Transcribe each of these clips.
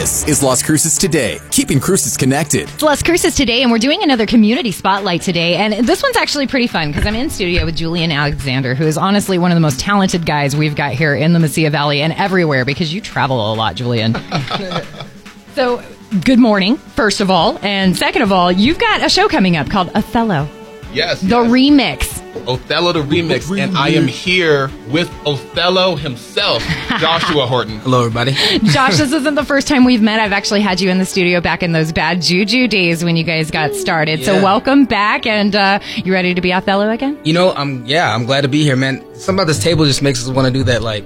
This is Las Cruces Today, keeping Cruces connected. It's Las Cruces today, and we're doing another community spotlight today. And this one's actually pretty fun because I'm in studio with Julian Alexander, who is honestly one of the most talented guys we've got here in the Mesilla Valley and everywhere because you travel a lot, Julian. so, good morning, first of all. And second of all, you've got a show coming up called Othello, Yes. the yes. remix. Othello the remix, and I am here with Othello himself, Joshua Horton. Hello, everybody. Josh, this isn't the first time we've met. I've actually had you in the studio back in those bad juju days when you guys got started. So, welcome back. And uh, you ready to be Othello again? You know, I'm yeah, I'm glad to be here, man. Something about this table just makes us want to do that, like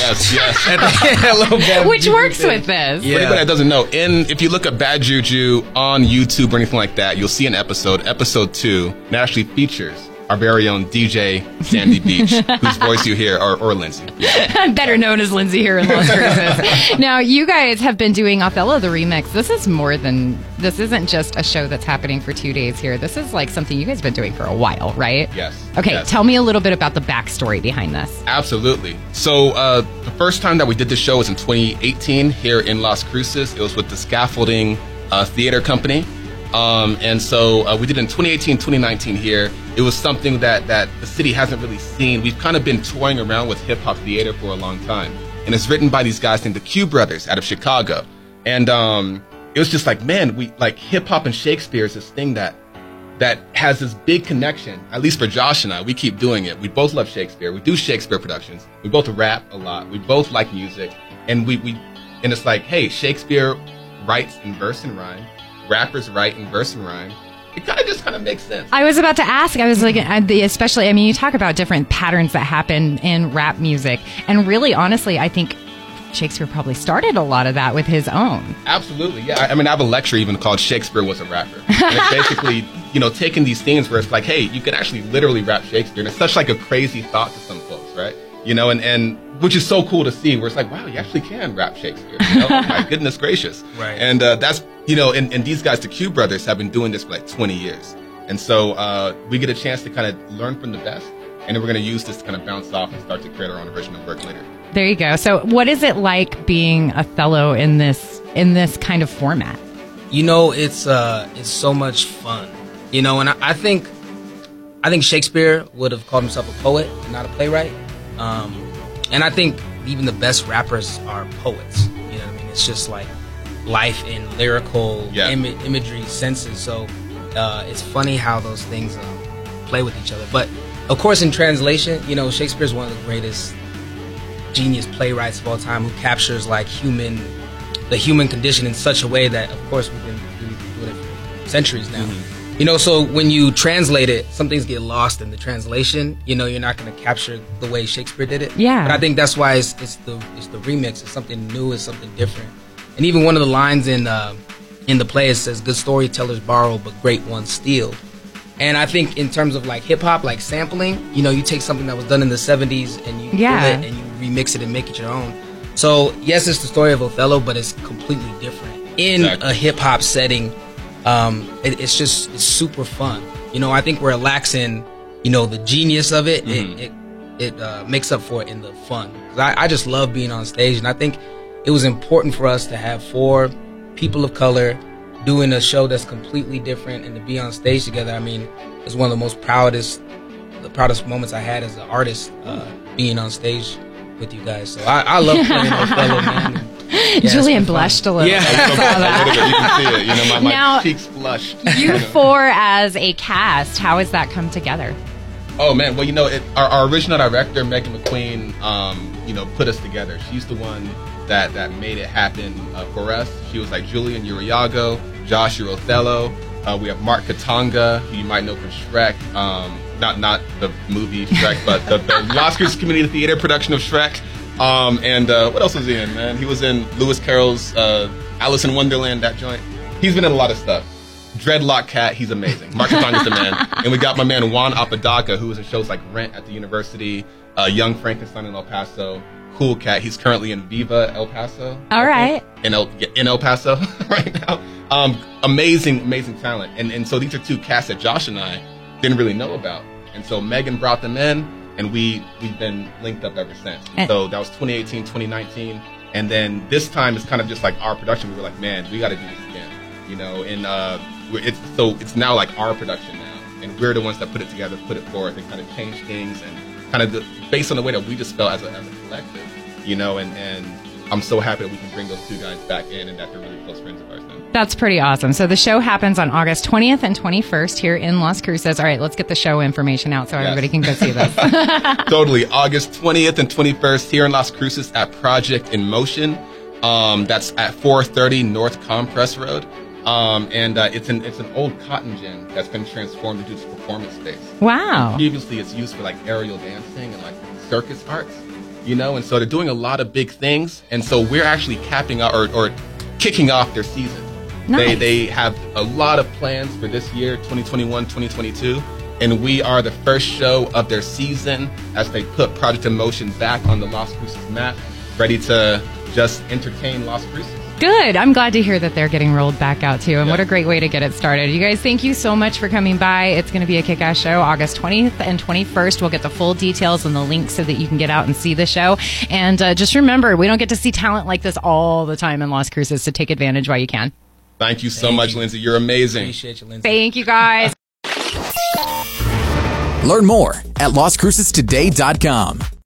Yes, yes. a little bit. Which works with this. For anybody that doesn't know, in if you look at Bad Juju on YouTube or anything like that, you'll see an episode, episode two, that actually features our very own DJ Sandy Beach, whose voice you hear, or, or Lindsay. Yeah. better known as Lindsay here in Las Cruces. now, you guys have been doing Othello the remix. This is more than this isn't just a show that's happening for two days here. This is like something you guys have been doing for a while, right? Yes. Okay, Yes. tell me a little bit about the backstory behind this. Absolutely. So uh, the first time that we did this show was in 2018 here in Las Cruces. It was with the Scaffolding uh, Theater Company. Um, and so uh, we did in 2018, 2019 here. It was something that, that the city hasn't really seen. We've kind of been touring around with hip hop theater for a long time. And it's written by these guys named the Q Brothers out of Chicago. And um, it was just like, man, we like hip hop and Shakespeare is this thing that that has this big connection, at least for Josh and I. We keep doing it. We both love Shakespeare. We do Shakespeare productions. We both rap a lot. We both like music. And we, we and it's like, hey, Shakespeare writes in verse and rhyme. Rappers write in verse and rhyme. It kind of just kind of makes sense. I was about to ask. I was like, especially. I mean, you talk about different patterns that happen in rap music, and really, honestly, I think Shakespeare probably started a lot of that with his own. Absolutely, yeah. I, I mean, I have a lecture even called "Shakespeare Was a Rapper." And it's basically, you know, taking these themes where it's like, hey, you can actually literally rap Shakespeare, and it's such like a crazy thought to some folks, right? You know, and and which is so cool to see, where it's like, wow, you actually can rap Shakespeare. You know? my goodness gracious! Right. And uh, that's you know, and, and these guys, the Q brothers, have been doing this for like 20 years, and so uh, we get a chance to kind of learn from the best, and then we're going to use this to kind of bounce off and start to create our own original work later. There you go. So, what is it like being Othello in this in this kind of format? You know, it's uh, it's so much fun. You know, and I, I think, I think Shakespeare would have called himself a poet, and not a playwright. Um, and I think even the best rappers are poets. You know what I mean? It's just like life in lyrical Yeah. imi- imagery senses. So uh, it's funny how those things um, play with each other. But of course, in translation, you know, Shakespeare's one of the greatest genius playwrights of all time who captures like human the human condition in such a way that of course we've been doing it for centuries now you know so when you translate it some things get lost in the translation you know you're not going to capture the way shakespeare did it Yeah. but i think that's why it's, it's the it's the remix it's something new it's something different and even one of the lines in uh, in the play it says good storytellers borrow but great ones steal and I think in terms of like hip hop, like sampling, you know, you take something that was done in the '70s and you Yeah. it and you remix it and make it your own. So yes, it's the story of Othello, but it's completely different in Exactly. a hip hop setting. Um, it, it's just it's super fun. You know, I think lacks in, you know, the genius of it, Mhm. it it, it uh, makes up for it in the fun. I, I just love being on stage, and I think it was important for us to have four people of color doing a show that's completely different and to be on stage together. I mean, it's one of the most proudest, the proudest moments I had as an artist, uh, being on stage with you guys. So I, I love playing Othello, man. Julian blushed a little. Yeah. bit. A little bit, a little bit. You can see it. You know, my, my Now- cheeks flush. You four as a cast, how has that come together? Oh man, well you know, it, our, our original director Megan McQueen, um, you know, put us together. She's the one that that made it happen uh, for us. She was like Julian Uriago, Josh Othello. Uh, we have Mark Katanga, who you might know from Shrek. Um, not not the movie Shrek, but the, the Cruces Community Theater production of Shrek. Um, and uh, what else was he in? Man, he was in Lewis Carroll's uh, Alice in Wonderland. That joint. He's been in a lot of stuff. Dreadlock Cat, he's amazing. Mark Katanga's the man. And we got my man Juan Apodaca, who was in shows like Rent at the University, uh, Young Frankenstein in El Paso, Cool Cat. He's currently in Viva El Paso. All I right. think, In El, yeah, in El Paso right now. Um, amazing, amazing talent. And, and so these are two casts that Josh and I didn't really know about. And so Megan brought them in, and we, we've been linked up ever since. And so that was 2018, 2019. And then this time it's kind of just like our production. We were like, man, we got to do this again, you know. And uh, it's so it's now like our production now, and we're the ones that put it together, put it forth, and kind of change things, and kind of the, based on the way that we just felt as a, as a collective, you know. And and I'm so happy that we can bring those two guys back in, and that they're really close friends of ours now. That's pretty awesome. So the show happens on August 20th and 21st here in Las Cruces. All right, let's get the show information out so Yes. everybody can go see this. totally. August 20th and 21st here in Las Cruces at Project in Motion. Um, that's at 430 North Compress Road. Um, and uh, it's an it's an old cotton gin that's been transformed into this performance space. wow. Previously, it's used for like aerial dancing and like circus arts, you know. And so they're doing a lot of big things. And so we're actually capping out or, or kicking off their season. They Nice. they have a lot of plans for this year, 2021, 2022. And we are the first show of their season as they put Project in Motion back on the Las Cruces map, ready to just entertain Las Cruces. Good. I'm glad to hear that they're getting rolled back out too. And what a great way to get it started. You guys, thank you so much for coming by. It's going to be a kick ass show August 20th and 21st. We'll get the full details and the links so that you can get out and see the show. And uh, just remember, we don't get to see talent like this all the time in Las Cruces, so take advantage while you can. Thank you so Thank much, you. Lindsay. You're amazing. Appreciate you, Lindsay. Thank you guys. Learn more at LasCrucestoday.com.